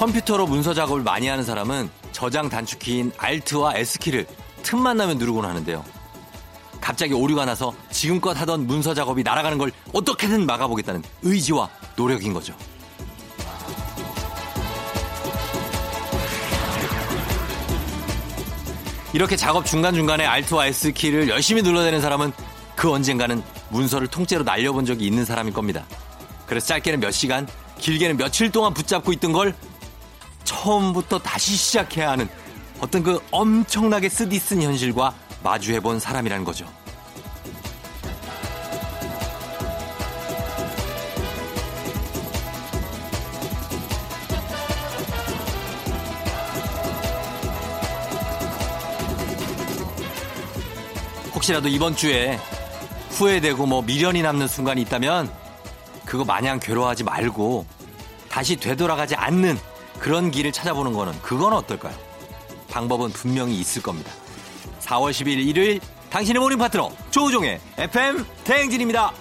컴퓨터로 문서 작업을 많이 하는 사람은 저장 단축키인 Alt와 S키를 틈만 나면 누르곤 하는데요. 갑자기 오류가 나서 지금껏 하던 문서 작업이 날아가는 걸 어떻게든 막아보겠다는 의지와 노력인 거죠. 이렇게 작업 중간중간에 Alt와 S키를 열심히 눌러대는 사람은 그 언젠가는 문서를 통째로 날려본 적이 있는 사람일 겁니다. 그래서 짧게는 몇 시간, 길게는 며칠 동안 붙잡고 있던 걸 처음부터 다시 시작해야 하는 어떤 그 엄청나게 쓰디쓴 현실과 마주해본 사람이라는 거죠. 혹시라도 이번 주에 후회되고 뭐 미련이 남는 순간이 있다면 그거 마냥 괴로워하지 말고 다시 되돌아가지 않는 그런 길을 찾아보는 거는 그건 어떨까요? 방법은 분명히 있을 겁니다. 4월 10일 일요일 당신의 모닝 파트너 조우종의 FM 대행진입니다.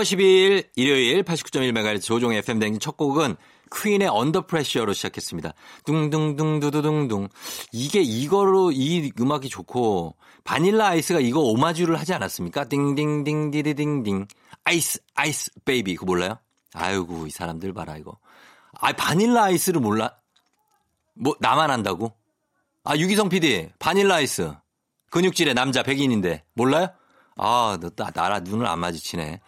4월 12일 일요일 89.1MHz 조우종의 FM 대행진 첫 곡은 퀸의 Under Pressure로 시작했습니다. 둥둥둥두두둥둥. 이게 이거로 이 음악이 좋고 바닐라 아이스가 이거 오마주를 하지 않았습니까? 띵띵띵디디딩딩. Ice Ice Baby 그거 몰라요? 아이고 이 사람들 봐라 이거. 아 바닐라 아이스를 몰라? 뭐 나만 안다고? 아 유기성 PD 바닐라 아이스 근육질의 남자 백인인데 몰라요? 아, 너, 나, 나라 눈을 안 마주치네.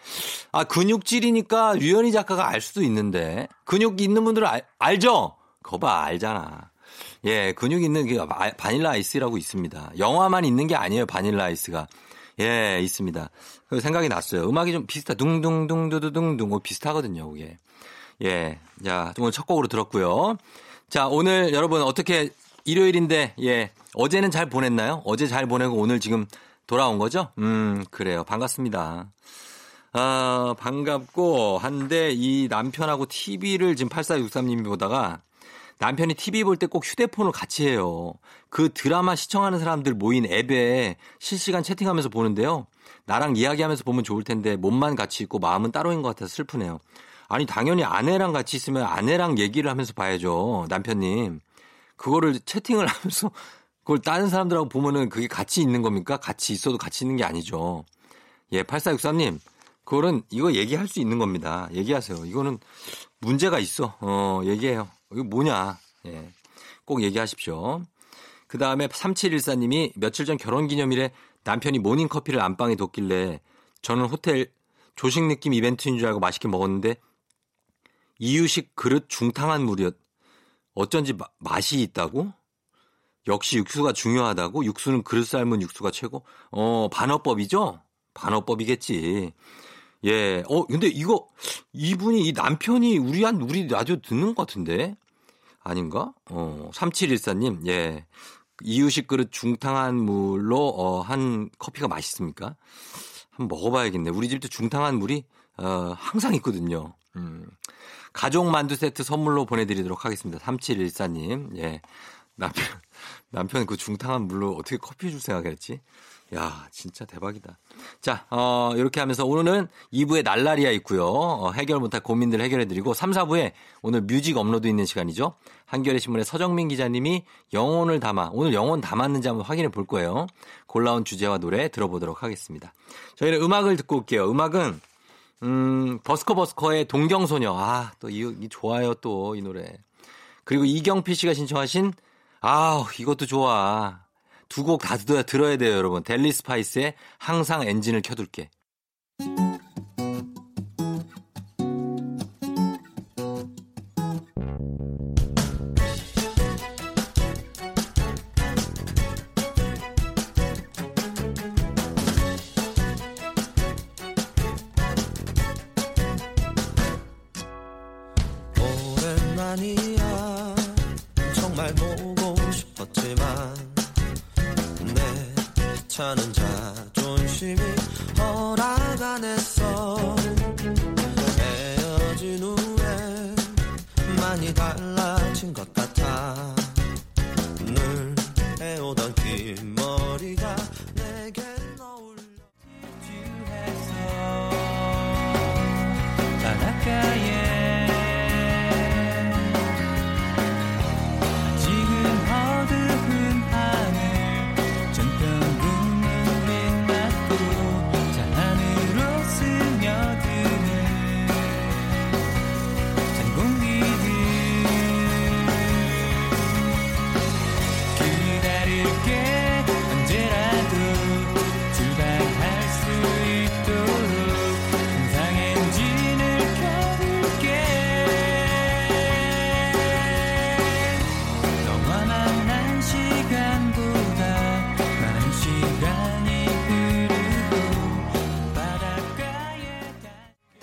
아, 근육질이니까 류현희 작가가 알 수도 있는데. 근육 있는 분들은 알, 알죠? 거봐, 알잖아. 예, 근육 있는 게 바닐라 아이스라고 있습니다. 영화만 있는 게 아니에요, 바닐라 아이스가. 예, 있습니다. 그 생각이 났어요. 음악이 좀 비슷하, 둥둥둥두두둥둥, 뭐 비슷하거든요, 그게. 예, 자, 오늘 첫 곡으로 들었고요. 자, 오늘 여러분 어떻게 일요일인데, 예, 어제는 잘 보냈나요? 어제 잘 보내고 오늘 지금 돌아온 거죠? 음, 그래요. 반갑습니다. 아, 반갑고, 한데 이 남편하고 TV를 지금 8463님이 보다가 남편이 TV 볼 때 꼭 휴대폰을 같이 해요. 그 드라마 시청하는 사람들 모인 앱에 실시간 채팅하면서 보는데요. 나랑 이야기하면서 보면 좋을 텐데 몸만 같이 있고 마음은 따로인 것 같아서 슬프네요. 아니 당연히 아내랑 같이 있으면 아내랑 얘기를 하면서 봐야죠. 남편님. 그거를 채팅을 하면서 그걸 다른 사람들하고 보면은 그게 같이 있는 겁니까? 같이 있어도 같이 있는 게 아니죠. 예, 8463님. 그거는 이거 얘기할 수 있는 겁니다. 얘기하세요. 이거는 문제가 있어. 어, 얘기해요. 이거 뭐냐. 예. 꼭 얘기하십시오. 그 다음에 3714님이 며칠 전 결혼 기념일에 남편이 모닝커피를 안방에 뒀길래 저는 호텔 조식 느낌 이벤트인 줄 알고 맛있게 먹었는데 이유식 그릇 중탕한 물이었. 어쩐지 마, 맛이 있다고? 역시 육수가 중요하다고? 육수는 그릇 삶은 육수가 최고? 어, 반어법이죠? 반어법이겠지. 예. 어, 근데 이거, 이분이, 이 남편이 우리 한, 우리 라디오 듣는 것 같은데? 아닌가? 어, 3714님, 예. 이유식 그릇 중탕한 물로, 어, 한 커피가 맛있습니까? 한번 먹어봐야겠네. 우리 집도 중탕한 물이, 어, 항상 있거든요. 음. 가족 만두 세트 선물로 보내드리도록 하겠습니다. 3714님, 예. 남편, 남편 그 중탕한 물로 어떻게 커피 줄 생각했지? 야, 진짜 대박이다. 자, 어, 이렇게 하면서 오늘은 2부에 날라리아 있고요. 어, 해결 못할 고민들 해결해드리고 3, 4부에 오늘 Music Upload 있는 시간이죠. 한겨레 신문의 서정민 기자님이 영혼을 담아 오늘 영혼 담았는지 한번 확인해 볼 거예요. 골라온 주제와 노래 들어보도록 하겠습니다. 저희는 음악을 듣고 올게요. 음악은 음, 버스커 버스커의 동경소녀. 아, 또 이, 이 좋아요 또 이 노래. 그리고 이경필 씨가 신청하신 아, 이것도 좋아. 두 곡 다 들어야 돼요, 여러분. 델리 스파이스의 항상 엔진을 켜둘게.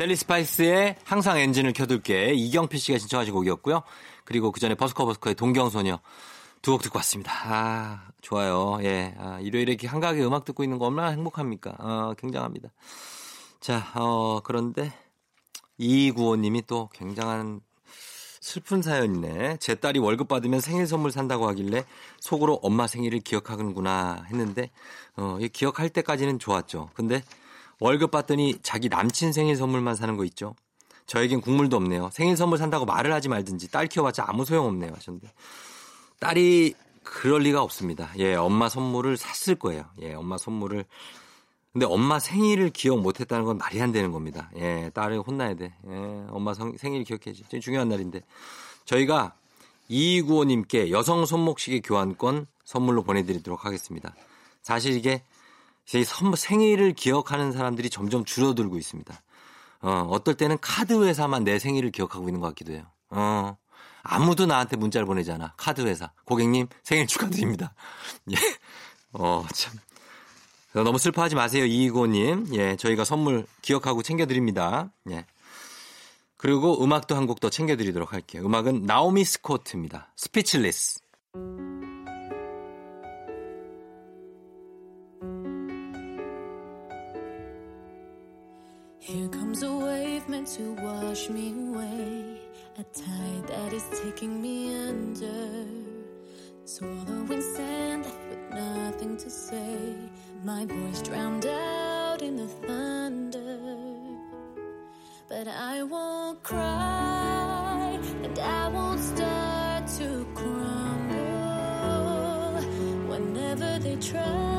델리 스파이스의 항상 엔진을 켜둘게 이경필 씨가 신청하신 곡이었고요. 그리고 그 전에 버스커 버스커의 동경소녀 두 곡 듣고 왔습니다. 아, 좋아요. 예. 아, 일요일에 이렇게 한가하게 음악 듣고 있는 거 얼마나 행복합니까? 아, 굉장합니다. 자, 어, 그런데 이구호님이 또 굉장한 슬픈 사연이네. 제 딸이 월급 받으면 생일 선물 산다고 하길래 속으로 엄마 생일을 기억하는구나 했는데, 어, 이 기억할 때까지는 좋았죠. 근데 월급 받더니 자기 남친 생일 선물만 사는 거 있죠. 저에겐 국물도 없네요. 생일 선물 산다고 말을 하지 말든지 딸 키워봤자 아무 소용 없네요. 하셨는데. 딸이 그럴 리가 없습니다. 예, 엄마 선물을 샀을 거예요. 예, 엄마 선물을. 근데 엄마 생일을 기억 못 했다는 건 말이 안 되는 겁니다. 예, 딸을 혼나야 돼. 예, 엄마 성- 생일 기억해야지. 제일 중요한 날인데. 저희가 이구호님께 여성 손목시계 교환권 선물로 보내드리도록 하겠습니다. 사실 이게 이 선- 생일을 기억하는 사람들이 점점 줄어들고 있습니다. 어, 어떨 때는 카드 회사만 내 생일을 기억하고 있는 것 같기도 해요. 어, 아무도 나한테 문자를 보내지 않아. 카드 회사. 고객님, 생일 축하드립니다. 예. 어, 참. 너무 슬퍼하지 마세요, 이희고님. 예, 저희가 선물 기억하고 챙겨드립니다. 예. 그리고 음악도 한 곡 더 챙겨드리도록 할게요. 음악은 나오미 스콧입니다. Speechless. Here comes a wave meant to wash me away. A tide that is taking me under. Swallowing sand left with nothing to say. My voice drowned out in the thunder. But I won't cry and I won't start to crumble. Whenever they try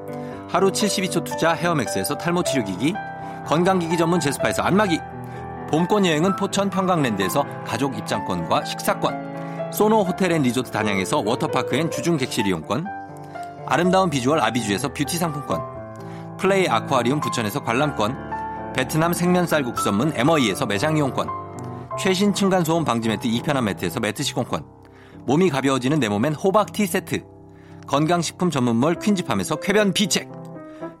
하루 72초 투자 헤어맥스에서 탈모 치료기기, 건강기기 전문 제스파에서 안마기, 봄권 여행은 포천 평강랜드에서 가족 입장권과 식사권, 소노 호텔 앤 리조트 단양에서 워터파크 and 주중 객실 이용권, 아름다운 비주얼 아비주에서 뷰티 상품권, 플레이 아쿠아리움 부천에서 관람권, 베트남 생면 쌀국수 전문 MOE에서 매장 이용권, 최신 층간소음 방지 매트 이편한 매트에서 매트 시공권, 몸이 가벼워지는 내 몸엔 호박 티 세트, 건강식품 전문몰 퀸즈팜에서 쾌변 비책,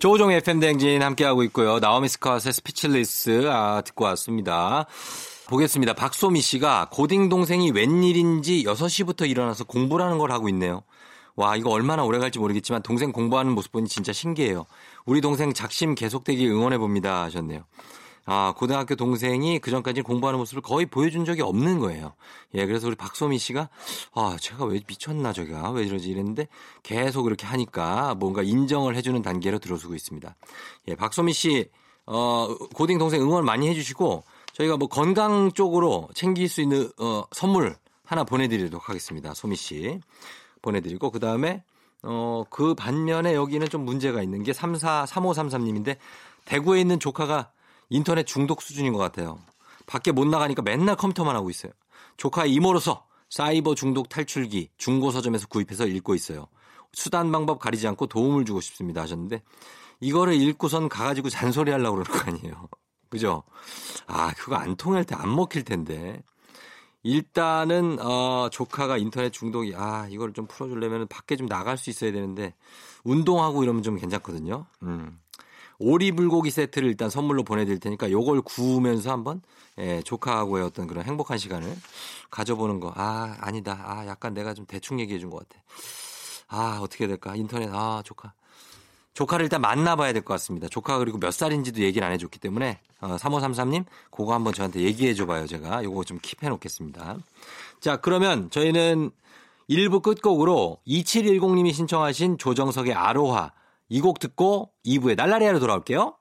조우종의 FM 대행진 함께하고 있고요. 나오미 스콧의 Speechless 아, 듣고 왔습니다. 보겠습니다. 박소미 씨가 고딩 동생이 웬일인지 6시부터 일어나서 공부를 하는 걸 하고 있네요. 와, 이거 얼마나 오래 갈지 모르겠지만 동생 공부하는 모습 보니 진짜 신기해요. 우리 동생 작심 계속되길 응원해 봅니다 하셨네요. 아, 고등학교 동생이 그전까지 공부하는 모습을 거의 보여준 적이 없는 거예요. 예, 그래서 우리 박소미 씨가, 아, 제가 왜 미쳤나, 저가. 왜 이러지 이랬는데 계속 이렇게 하니까 뭔가 인정을 해주는 단계로 들어서고 있습니다. 예, 박소미 씨, 어, 고딩 동생 응원 많이 해주시고 저희가 뭐 건강 쪽으로 챙길 수 있는, 어, 선물 하나 보내드리도록 하겠습니다. 소미 씨. 보내드리고, 그 다음에, 어, 그 반면에 여기는 좀 문제가 있는 게 34, 3533님인데 대구에 있는 조카가 인터넷 중독 수준인 것 같아요. 밖에 못 나가니까 맨날 컴퓨터만 하고 있어요. 조카의 이모로서 사이버 중독 탈출기 중고 서점에서 구입해서 읽고 있어요. 수단 방법 가리지 않고 도움을 주고 싶습니다 하셨는데 이거를 읽고선 가가지고 잔소리 하려고 그러는 거 아니에요. 그죠? 아, 그거 안 통할 때 안 먹힐 텐데. 일단은 어 조카가 인터넷 중독이 아 이걸 좀 풀어주려면 밖에 좀 나갈 수 있어야 되는데 운동하고 이러면 좀 괜찮거든요. 음. 오리 불고기 세트를 일단 선물로 보내드릴 테니까 요걸 구우면서 한번 예, 조카하고의 어떤 그런 행복한 시간을 가져보는 거. 아 아니다. 아 약간 내가 좀 대충 얘기해 준 것 같아. 아 어떻게 될까? 인터넷 아 조카. 조카를 일단 만나봐야 될 것 같습니다. 조카가 그리고 몇 살인지도 얘기를 안 해줬기 때문에 어, 3533님 그거 한번 저한테 얘기해 줘봐요. 제가 요거 좀 킵해 놓겠습니다. 자 그러면 저희는 1부 끝곡으로 2710님이 신청하신 조정석의 아로하 이 곡 듣고 2부에 날라리아로 돌아올게요.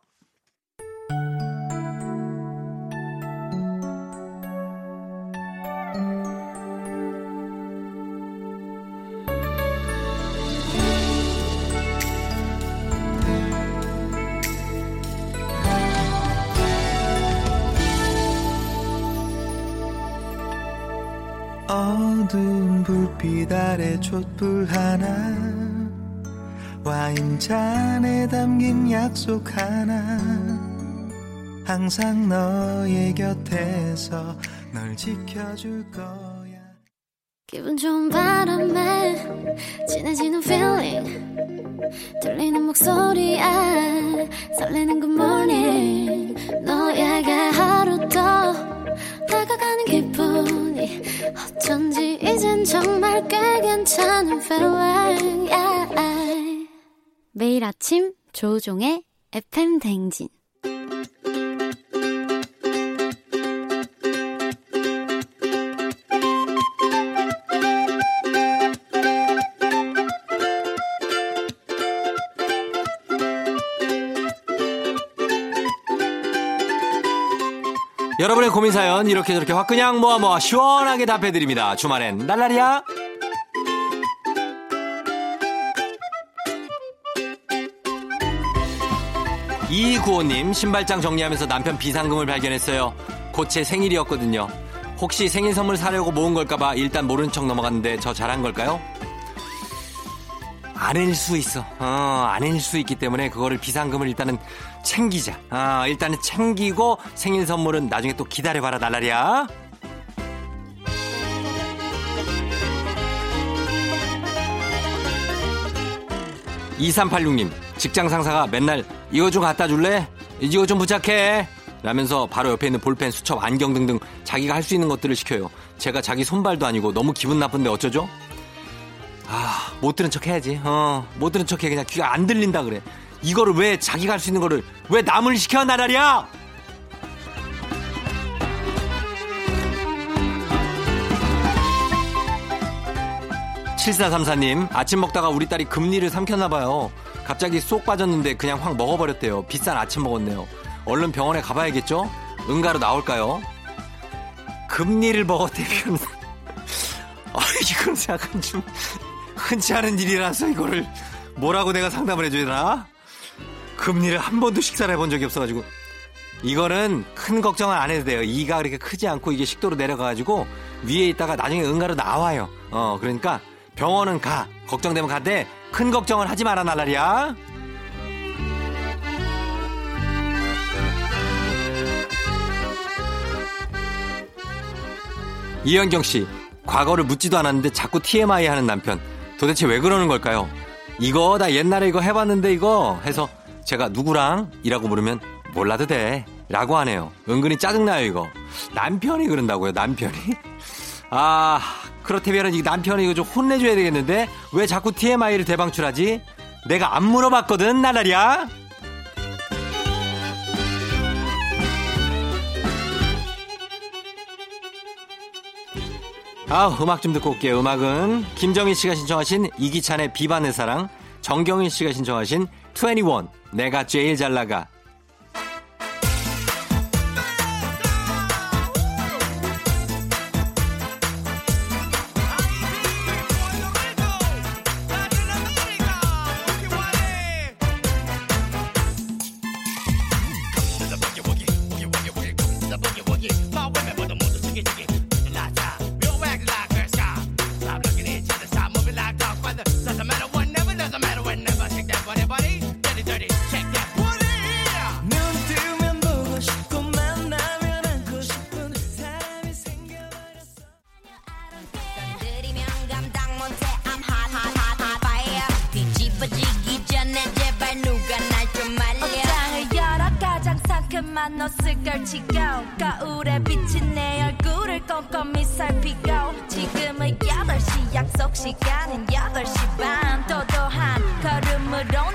약속 하나 항상 너의 곁에서 널 지켜줄 거야 기분 좋은 바람에 진해지는 feeling 들리는 목소리에 설레는 good morning 너에게 하루 더 다가가는 기분이 어쩐지 이젠 정말 꽤 괜찮은 feeling yeah. 매일 아침 조종의 FM 댕진 여러분의 고민 사연 이렇게 저렇게 확 그냥 모아 모아 시원하게 답해드립니다. 주말엔 날라리야. 이구호님 신발장 정리하면서 남편 비상금을 발견했어요. 곧제 생일이었거든요. 혹시 생일 선물 사려고 모은 걸까봐 일단 모른 척 넘어갔는데 저 잘한 걸까요? 아닐 수 있어. 어, 아닐 수 있기 때문에 그거를 비상금을 일단은 챙기자. 어, 일단은 챙기고 생일 선물은 나중에 또 기다려봐라 날라리야. 2386님, 직장 상사가 맨날 이거 좀 갖다 줄래? 이거 좀 부탁해. 라면서 바로 옆에 있는 볼펜, 수첩, 안경 등등 자기가 할 수 있는 것들을 시켜요. 제가 자기 손발도 아니고 너무 기분 나쁜데 어쩌죠? 아, 못 들은 척 해야지. 어, 못 들은 척 해. 그냥 귀가 안 들린다 그래. 이거를 왜 자기가 할 수 있는 거를 왜 남을 시켜 나라랴? 칠사삼사님 아침 먹다가 우리 딸이 금리를 삼켰나봐요. 갑자기 쏙 빠졌는데 그냥 확 먹어버렸대요. 비싼 아침 먹었네요. 얼른 병원에 가봐야겠죠? 응가로 나올까요? 금리를 먹었대면 아, 이건 약간 좀 흔치 않은 일이라서 이거를 뭐라고 내가 상담을 해줘야 되나? 금리를 한 번도 식사를 해본 적이 없어가지고 이거는 큰 걱정은 안 해도 돼요. 이가 그렇게 크지 않고 이게 식도로 내려가가지고 위에 있다가 나중에 응가로 나와요. 어 그러니까 병원은 가 걱정되면 가되 큰 걱정은 하지 마라 날라리야. 이현경 씨, 과거를 묻지도 않았는데 자꾸 TMI 하는 남편. 도대체 왜 그러는 걸까요? 이거 나 옛날에 이거 해봤는데 이거 해서 제가 누구랑? 이라고 물으면 몰라도 돼. 라고 하네요. 은근히 짜증나요, 이거. 남편이 그런다고요, 남편이? 아, 그렇다면 이 남편이 이거 좀 혼내줘야 되겠는데? 왜 자꾸 TMI를 대방출하지? 내가 안 물어봤거든, 나날이야? 아, 음악 좀 듣고 올게요. 음악은 김정희 씨가 신청하신 이기찬의 비반의 사랑, 정경일 씨가 신청하신 21, 내가 제일 잘 나가. 옷을 걸치고 거울에 비친 내 얼굴을 꼼꼼히 살피고 지금은 8시 약속 시간은 8시 반. 도도한 걸음으로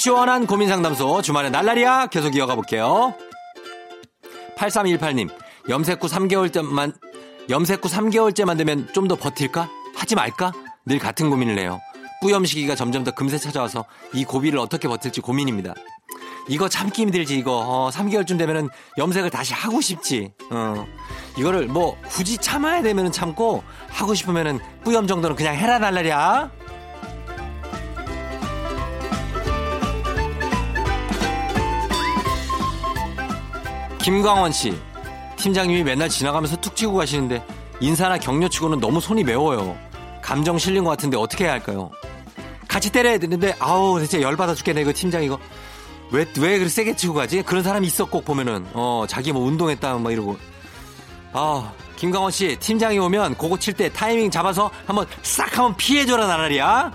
속 시원한 고민 상담소 주말에 날라리야 계속 이어가 볼게요. 8318님, 염색 후 3개월째만, 염색 후 3개월째만 되면 좀 더 버틸까? 하지 말까? 늘 같은 고민을 해요. 뿌염 시기가 점점 더 금세 찾아와서 이 고비를 어떻게 버틸지 고민입니다. 이거 참기 힘들지, 이거. 어, 3개월쯤 되면은 염색을 다시 하고 싶지. 어. 이거를 뭐 굳이 참아야 되면은 참고 하고 싶으면은 뿌염 정도는 그냥 해라 날라리 김광원 씨. 팀장님이 맨날 지나가면서 툭 치고 가시는데 인사나 격려 치고는 너무 손이 매워요. 감정 실린 것 같은데 어떻게 해야 할까요? 같이 때려야 되는데 아우 진짜 열받아 죽겠네 이거 팀장 이거 왜 왜 그렇게 세게 치고 가지? 그런 사람이 있어 꼭 보면은 어 자기 뭐 운동했다 막 이러고 아 김광원 씨 팀장이 오면 그거 칠 때 타이밍 잡아서 한번 싹 한번 피해줘라 나라리야.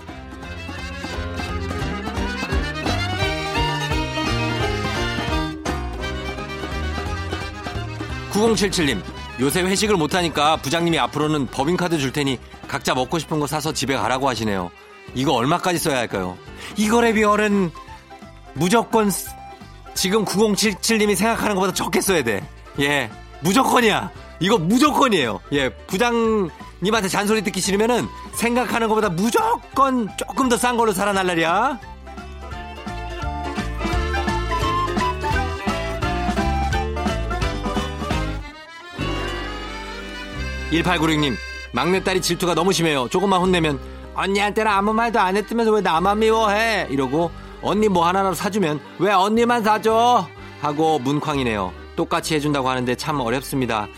9077님, 요새 회식을 못하니까 부장님이 앞으로는 법인카드 줄 테니 각자 먹고 싶은 거 사서 집에 가라고 하시네요. 이거 얼마까지 써야 할까요? 이거에 비하면 무조건 쓰- 지금 9077님이 생각하는 것보다 적게 써야 돼. 예, 무조건이야. 이거 무조건이에요. 예, 부장님한테 잔소리 듣기 싫으면은 생각하는 것보다 무조건 조금 더 싼 걸로 살아날라리야. 1896님, 막내딸이 질투가 너무 심해요. 조금만 혼내면, 언니한테는 아무 말도 안 했으면서 왜 나만 미워해? 이러고, 언니 뭐 하나라도 사주면, 왜 언니만 사줘? 하고 문쾅이네요. 똑같이 해준다고 하는데 참 어렵습니다.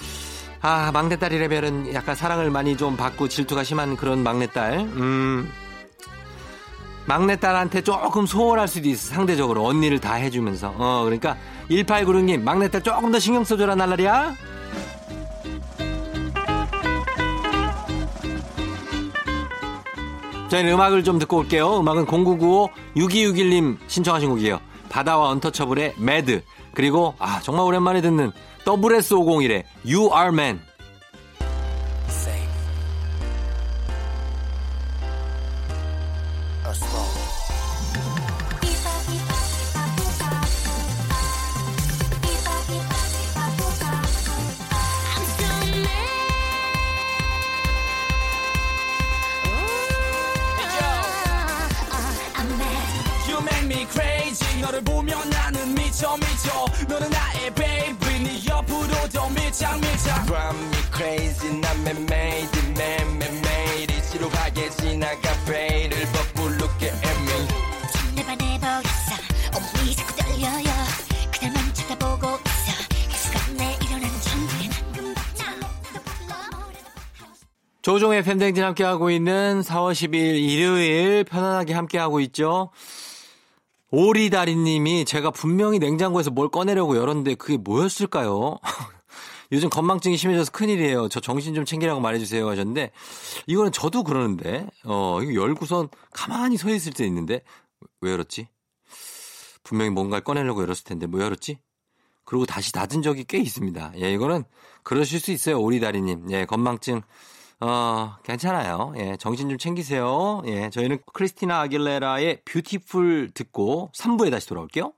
아, 막내딸이라면은 약간 사랑을 많이 좀 받고 질투가 심한 그런 막내딸. 음. 막내딸한테 조금 소홀할 수도 있어. 상대적으로. 언니를 다 해주면서. 어, 그러니까 1896님, 막내딸 조금 더 신경 써줘라, 날라리야. 저희는 음악을 좀 듣고 올게요. 음악은 0995 6261님 신청하신 곡이에요. 바다와 언터처블의 매드 그리고 아 정말 오랜만에 듣는 WS501의 You Are Man 팬댕진 함께하고 있는 4월 10일 일요일 편안하게 함께하고 있죠. 오리다리님이 제가 분명히 냉장고에서 뭘 꺼내려고 열었는데 그게 뭐였을까요? 요즘 건망증이 심해져서 큰일이에요. 저 정신 좀 챙기라고 말해주세요 하셨는데 이거는 저도 그러는데 어 이거 열고선 가만히 서 있을 때 있는데 왜 열었지? 분명히 뭔가를 꺼내려고 열었을 텐데 뭐 열었지? 그리고 다시 닫은 적이 꽤 있습니다. 예, 이거는 그러실 수 있어요. 오리다리님. 예, 건망증. 어, 괜찮아요. 예, 정신 좀 챙기세요. 예, 저희는 크리스티나 아길레라의 뷰티풀 듣고 3부에 다시 돌아올게요.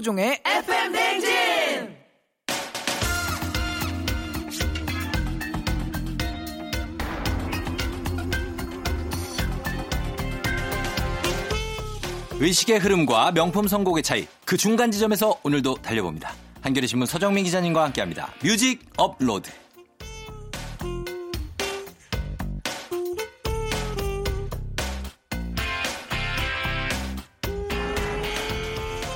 조종의 FM 댕진 의식의 흐름과 명품 선곡의 차이 그 중간 지점에서 오늘도 달려봅니다. 한겨레 신문 서정민 기자님과 함께합니다. 뮤직 업로드.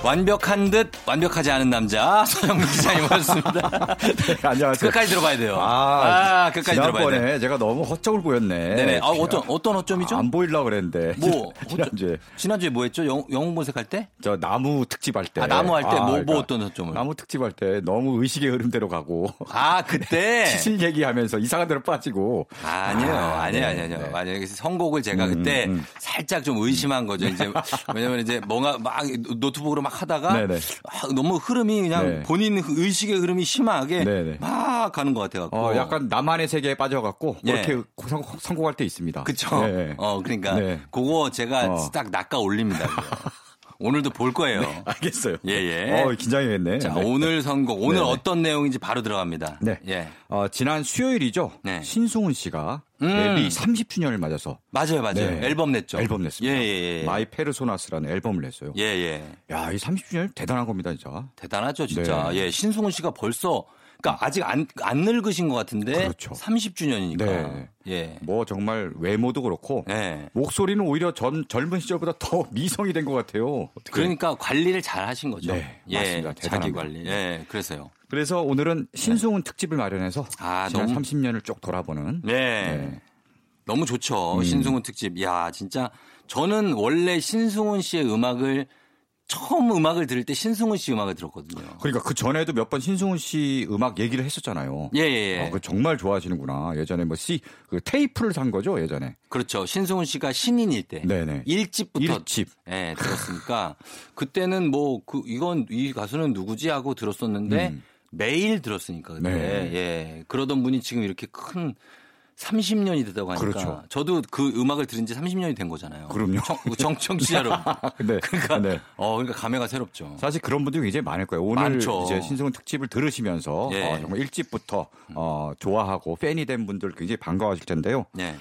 완벽한 듯 완벽하지 않은 남자 서정민 기자님 오셨습니다. 네, 안녕하세요. 끝까지 들어봐야 돼요. 아, 아, 끝까지 들어봐야 돼요. 제가 너무 헛정을 보였네. 네네. 아, 어떤 어떤 어점이죠? 안 보이려고 그랬는데. 뭐 지난주에 지난주에 뭐 했죠? 영, 영웅 본색할 때? 저 나무 특집 할 때. 아, 나무 할 때뭐뭐 그러니까 어떤 어점을? 나무 특집 할 때 너무 의식의 흐름대로 가고. 아, 그때 치실 얘기하면서 이상한 데로 빠지고. 아니에요, 아, 아니에요, 네, 아니에요. 네. 만약에 그래서 선곡을 제가 음, 그때 음. 살짝 좀 의심한 거죠. 이제 왜냐면 이제 뭔가 막 노트북으로 막 하다가 네네. 아, 너무 흐름이 그냥 네. 본인 의식의 흐름이 심하게 네네. 막 가는 것 같아갖고. 어, 약간 나만의 세계에 빠져갖고 예. 그렇게 성, 성공 할 때 있습니다. 네. 어, 그러니까 네. 그거 제가 어. 딱 낚아 올립니다. 오늘도 볼 거예요. 알겠어요. 예, 예. 어, 긴장이겠네. 자, 네. 오늘 선곡, 오늘 네네. 어떤 내용인지 바로 들어갑니다. 네. 예. 어, 지난 수요일이죠. 네. 신승훈 씨가 음. 데뷔 30주년을 맞아서 맞아요, 맞아요. 네. 앨범 냈죠. 앨범 냈습니다. 예, 예, 예. My Personas라는 앨범을 냈어요. 예, 예. 야, 이 30주년 대단한 겁니다, 진짜. 대단하죠, 진짜. 네. 예, 신승훈 씨가 벌써, 그러니까 아직 안, 안 늙으신 것 같은데. 그렇죠. 30주년이니까. 네. 예. 뭐 정말 외모도 그렇고 예. 목소리는 오히려 전 젊은 시절보다 더 미성이 된 것 같아요. 어떻게. 그러니까 관리를 잘 하신 거죠. 네, 예. 맞습니다. 자기. 관리. 예, 그래서요. 그래서 오늘은 신승훈 특집을 마련해서 아, 지난 너무- 30년을 쭉 돌아보는 네. 네. 너무 좋죠. 음. 신승훈 특집. 야, 진짜 저는 원래 신승훈 씨의 음악을 처음 음악을 들을 때 신승훈 씨 음악을 들었거든요. 그러니까 그 전에도 몇 번 신승훈 씨 음악 얘기를 했었잖아요. 예, 예, 예. 아, 그 정말 좋아하시는구나. 예전에 뭐 C 그 테이프를 산 거죠, 예전에. 그렇죠. 신승훈 씨가 신인일 때. 네 네. 1집부터 일집. 예, 들었으니까 그때는 뭐 그 이건 이 가수는 누구지 하고 들었었는데 음. 매일 들었으니까 그때. 네. 예. 그러던 분이 지금 이렇게 큰 30년이 됐다고 하니까 그렇죠. 저도 그 음악을 들은 지 30년이 된 거잖아요. 그럼요. 정, 청취자 여러분. 네. 그러니까 네. 어 그러니까 감회가 새롭죠. 사실 그런 분들이 굉장히 많을 거예요. 오늘 많죠. 이제 신승훈 특집을 들으시면서 예. 어, 정말 일집부터 어, 좋아하고 팬이 된 분들 굉장히 반가워하실 텐데요. 네.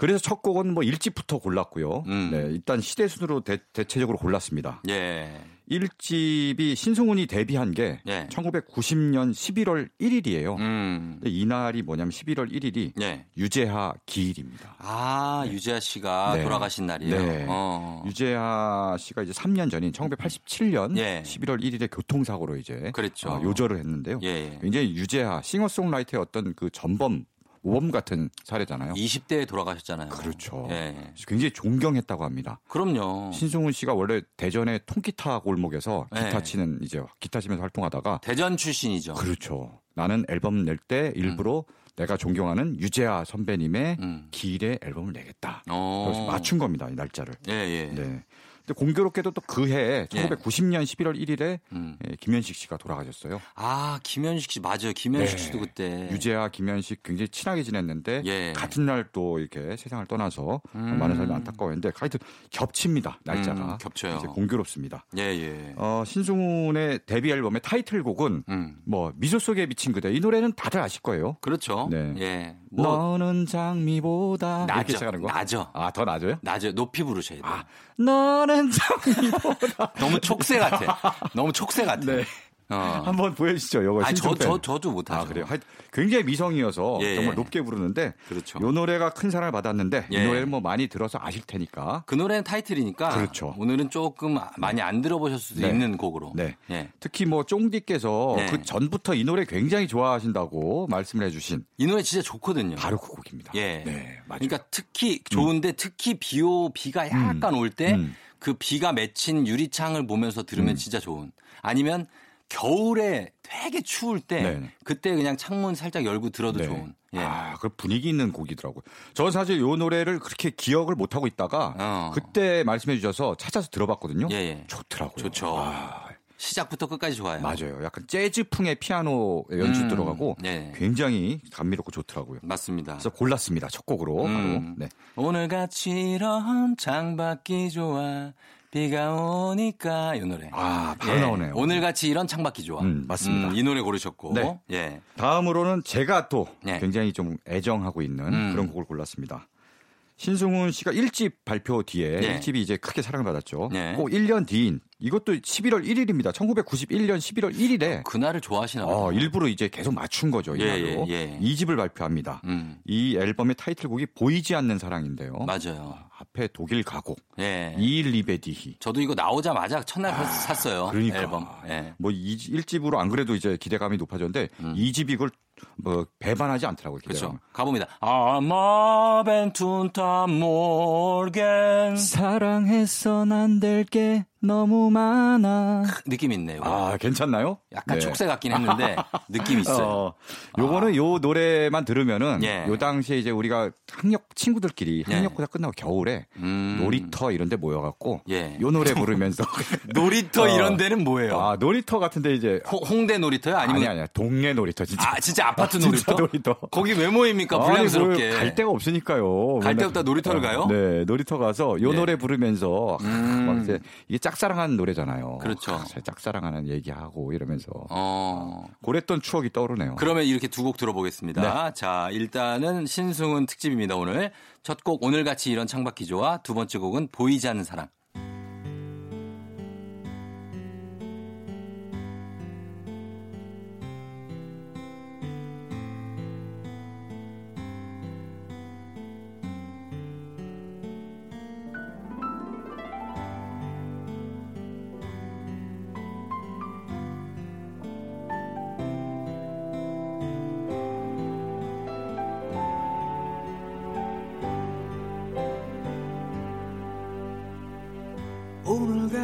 그래서 첫 곡은 뭐 1집부터 골랐고요. 음. 네, 일단 시대 순으로 대, 대체적으로 골랐습니다. 예. 1집이 신승훈이 데뷔한 게 예. 1990년 11월 1일이에요. 음. 이날이 뭐냐면 11월 1일이 예. 유재하 기일입니다. 아, 유재하 씨가 네. 돌아가신 날이에요. 네. 어. 유재하 씨가 이제 3년 전인 1987년 예. 11월 1일에 교통사고로 이제 그랬죠. 어, 요절을 했는데요. 예, 예. 굉장히 유재하 싱어송라이터의 어떤 그 전범 모범 같은 사례잖아요. 20대에 돌아가셨잖아요. 그렇죠. 예. 굉장히 존경했다고 합니다. 그럼요. 신승훈 씨가 원래 대전의 통기타 골목에서 기타 네. 치는 이제 기타 치면서 활동하다가 대전 출신이죠. 그렇죠. 나는 앨범 낼 때 일부러 내가 존경하는 유재하 선배님의 음. 기일의 앨범을 내겠다. 어. 그래서 맞춘 겁니다. 이 날짜를. 예, 예. 네. 근데 공교롭게도 또 그 해에 예. 1990년 11월 1일에 음. 예, 김현식 씨가 돌아가셨어요. 아, 김현식 씨 맞아요. 김현식 네. 씨도 그때 유재하, 김현식 굉장히 친하게 지냈는데 예. 같은 날 또 이렇게 세상을 떠나서 음. 많은 사람이 안타까워했는데 하여튼 겹칩니다 날짜가 음, 겹쳐요. 이제 공교롭습니다. 예, 예. 어, 신승훈의 데뷔 앨범의 타이틀곡은 음. 뭐 미소 속에 비친 그대 이 노래는 다들 아실 거예요. 그렇죠. 네. 예. 뭐 너는 장미보다. 시작하는 거. 나죠. 아, 더 나죠요? 낮에 높이 부르셔야 돼요. 아, 너는 장미보다. 너무 촉새 같아. 너무 촉새 같아. 네. 어. 한번 보여주시죠. 요거 아, 저. 저, 저도 못하죠. 아, 그래요? 굉장히 미성이어서 예, 정말 예. 높게 부르는데 그렇죠. 요 노래가 큰 사랑을 받았는데 예. 이 노래를 뭐 많이 들어서 아실 테니까 그 노래는 타이틀이니까 그렇죠. 오늘은 조금 많이 안 들어보실 수도 네. 있는 곡으로. 네. 예. 특히 뭐 쫑디께서 네. 그 전부터 이 노래 굉장히 좋아하신다고 말씀을 해주신 이 노래 진짜 좋거든요. 바로 그 곡입니다. 예. 네, 맞아요. 그러니까 특히 좋은데 특히 비 오 비가 약간 올때 그 음. 비가 맺힌 유리창을 보면서 들으면 음. 진짜 좋은. 아니면 겨울에 되게 추울 때 네네. 그때 그냥 창문 살짝 열고 들어도 네. 좋은. 예. 아, 그 분위기 있는 곡이더라고요. 저는 사실 요 노래를 그렇게 기억을 못 하고 있다가 어. 그때 말씀해 주셔서 찾아서 들어봤거든요. 예, 예. 좋더라고요. 좋죠. 아, 시작부터 끝까지 좋아요. 맞아요. 약간 재즈풍의 피아노 연주 음, 들어가고 네. 굉장히 감미롭고 좋더라고요. 맞습니다. 그래서 골랐습니다. 첫 곡으로 음. 네. 오늘 같이 이런 창밖이 좋아 비가 오니까 이 노래. 아, 바로 나오네요. 오늘 같이 이런 창밖이 좋아. 음, 맞습니다. 이 노래 고르셨고. 네. 예. 다음으로는 제가 또 네. 굉장히 좀 애정하고 있는 음. 그런 곡을 골랐습니다. 신승훈 씨가 1집 발표 뒤에 네. 1집이 이제 크게 사랑을 받았죠. 네. 꼭 1년 뒤인 이것도 11월 1일입니다. 1991년 11월 1일에 그날을 좋아하시나 봐요. 어, 일부러 이제 계속 맞춘 거죠. 예, 이날로. 예, 예. 2집을 발표합니다. 음. 이 앨범의 타이틀곡이 보이지 않는 사랑인데요. 맞아요. 앞에 독일 가곡, 예. 이일리베디히. 저도 이거 나오자마자 첫날 벌써 샀어요. 그러니까. 앨범. 예. 뭐 1집으로 안 그래도 이제 기대감이 높아졌는데 이 2집이 이걸 뭐 배반하지 않더라고요. 음. 그렇죠. 가봅니다. 아마 벤툰타 몰겐 사랑해서 안 될게 너무 많아. 느낌 있네요. 아, 괜찮나요? 약간 네. 촉새 같긴 했는데 느낌 있어요. 어, 요거는 요 노래만 들으면은 예. 요 당시에 이제 우리가 학력 친구들끼리 예. 학력고사 끝나고 겨울에 음. 놀이터 이런 데 모여 갖고 예. 요 노래 부르면서 놀이터 어. 이런 데는 뭐예요? 아 놀이터 같은 데 이제 홍- 홍대 놀이터요? 아니면 아니 아니야 동네 놀이터 진짜 아, 진짜 아파트 아, 진짜 놀이터? 놀이터. 거기 왜 모입니까? 불량스럽게. 뭘갈 데가 없으니까요. 갈 데없다 놀이터를 가요? 네, 놀이터 가서 요 예. 노래 부르면서 아, 음. 막 이제 이게 짝 사랑하는 노래잖아요. 그렇죠. 아, 짝사랑하는 얘기하고 이러면서 어. 그랬던 추억이 떠오르네요. 그러면 이렇게 두 곡 들어보겠습니다. 네. 자, 일단은 신승훈 특집입니다, 오늘. 첫 곡, 오늘 같이 이런 창밖이 좋아. 두 번째 곡은 보이지 않는 사랑.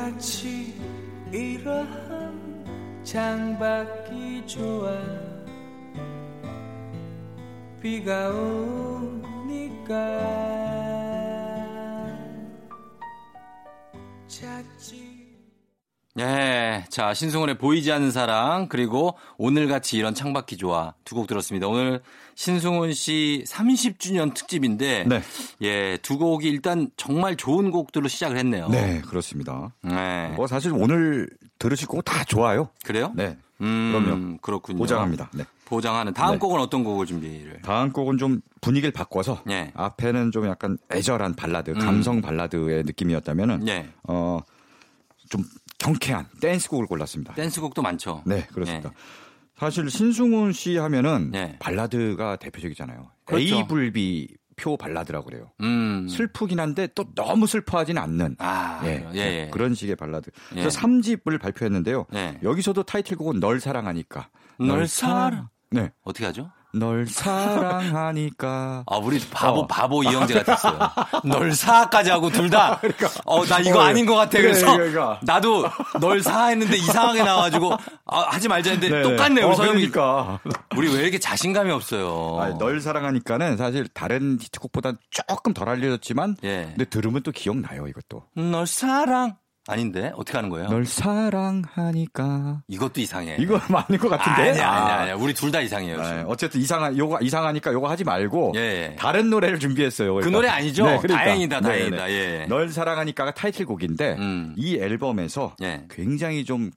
같이 이러한 창밖이 좋아. 비가 오니까 자, 신승훈의 보이지 않는 사랑, 그리고 오늘같이 이런 창밖이 좋아. 두 곡 들었습니다. 오늘 신승훈 씨 30주년 특집인데. 네. 예, 두 곡이 일단 정말 좋은 곡들로 시작을 했네요. 네, 그렇습니다. 네. 뭐 사실 오늘 들으실 곡 다 좋아요. 그래요? 네. 음, 그럼요. 그렇군요. 보장합니다. 네. 보장하는. 다음 네. 곡은 어떤 곡을 준비를? 다음 곡은 좀 분위기를 바꿔서 예. 앞에는 좀 약간 애절한 발라드, 감성 발라드의 느낌이었다면은 예. 어, 좀 경쾌한 댄스곡을 골랐습니다. 댄스곡도 많죠. 네, 그렇습니다. 사실 신승훈 씨 하면은 네. 발라드가 대표적이잖아요. 그렇죠. A불비 표 발라드라고 그래요. 음. 슬프긴 한데 또 너무 슬퍼하지는 않는 아, 예, 예, 예. 그런 식의 발라드. 예. 그래서 3집을 발표했는데요. 예. 여기서도 타이틀곡은 널 사랑하니까. 널 사랑. 네. 어떻게 하죠? 널 사랑하니까. 아, 우리 바보, 어. 바보 이영재가 됐어요. 널 사까지 하고 둘 다. 어, 나 이거 어, 아닌 것 같아. 그래, 그래서 그러니까. 나도 널 사 했는데 이상하게 나와가지고, 아, 하지 말자 했는데 똑같네, 우리 어, 서영이. 그러니까. 우리 왜 이렇게 자신감이 없어요? 아니, 널 사랑하니까는 사실 다른 히트곡보다 조금 덜 알려졌지만 예. 근데 들으면 또 기억나요 이것도. 널 사랑. 아닌데? 어떻게 하는 거예요? 널 사랑하니까. 이것도 이상해. 이거 맞는 것 같은데. 아니야, 아. 아니야, 아니야. 우리 둘 다 이상해요. 네, 지금. 어쨌든 이상한 요거 이상하니까 요거 하지 말고 예, 예. 다른 노래를 준비했어요. 그 그러니까. 노래 아니죠? 다행이다, 네, 다행이다. 네. 예. 널 사랑하니까가 타이틀곡인데 음. 이 앨범에서 예. 굉장히 좀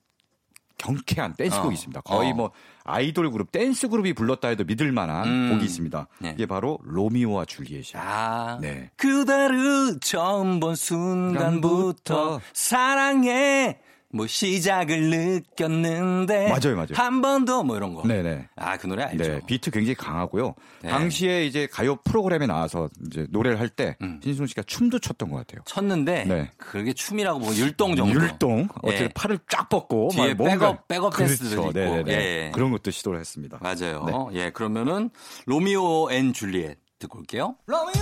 경쾌한 댄스곡이 어. 있습니다. 거의 어. 뭐 아이돌 그룹 댄스 그룹이 불렀다 해도 믿을 만한 음. 곡이 있습니다. 네. 이게 바로 로미오와 줄리엣이에요. 아, 네. 그대를 처음 본 순간부터 사랑해 뭐 시작을 느꼈는데 맞아요, 맞아요. 한 번 더 뭐 이런 거. 네네. 아, 그 노래 알죠. 네, 비트 굉장히 강하고요. 네. 당시에 이제 가요 프로그램에 나와서 이제 노래를 할때 음. 신승훈 씨가 춤도 췄던 것 같아요. 쳤는데 네. 그게 춤이라고 뭐 율동 정도. 율동 어떻게 예. 팔을 쫙 뻗고 뒤에 막 뭔가- 백업, 백업 그렇죠. 댄서들이 있고. 네네네. 예. 그런 것도 시도를 했습니다. 맞아요. 예, 그러면은 로미오 앤 줄리엣 듣고 올게요. 그대를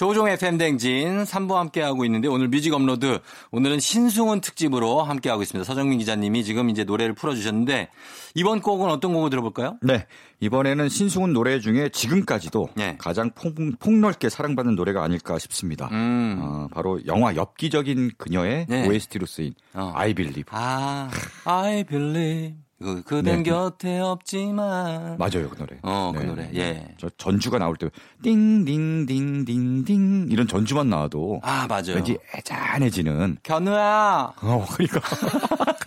조우종 FM 대행진 3부 함께하고 있는데 오늘 뮤직 업로드 오늘은 신승훈 특집으로 함께하고 있습니다. 서정민 기자님이 지금 이제 노래를 풀어주셨는데 이번 곡은 어떤 곡을 들어볼까요? 네. 이번에는 신승훈 노래 중에 지금까지도 네. 가장 폭, 폭넓게 사랑받는 노래가 아닐까 싶습니다. 음. 어, 바로 영화 엽기적인 그녀의 네. OST로 쓰인 어. I Believe. 아, I believe. 그, 그댄 네. 곁에 없지만. 맞아요, 그 노래. 어, 그 노래. 예. 저 전주가 나올 때 띵띵띵띵띵 이런 전주만 나와도 아, 맞아요. 왠지 애잔해지는 견우야. 어, 그러니까.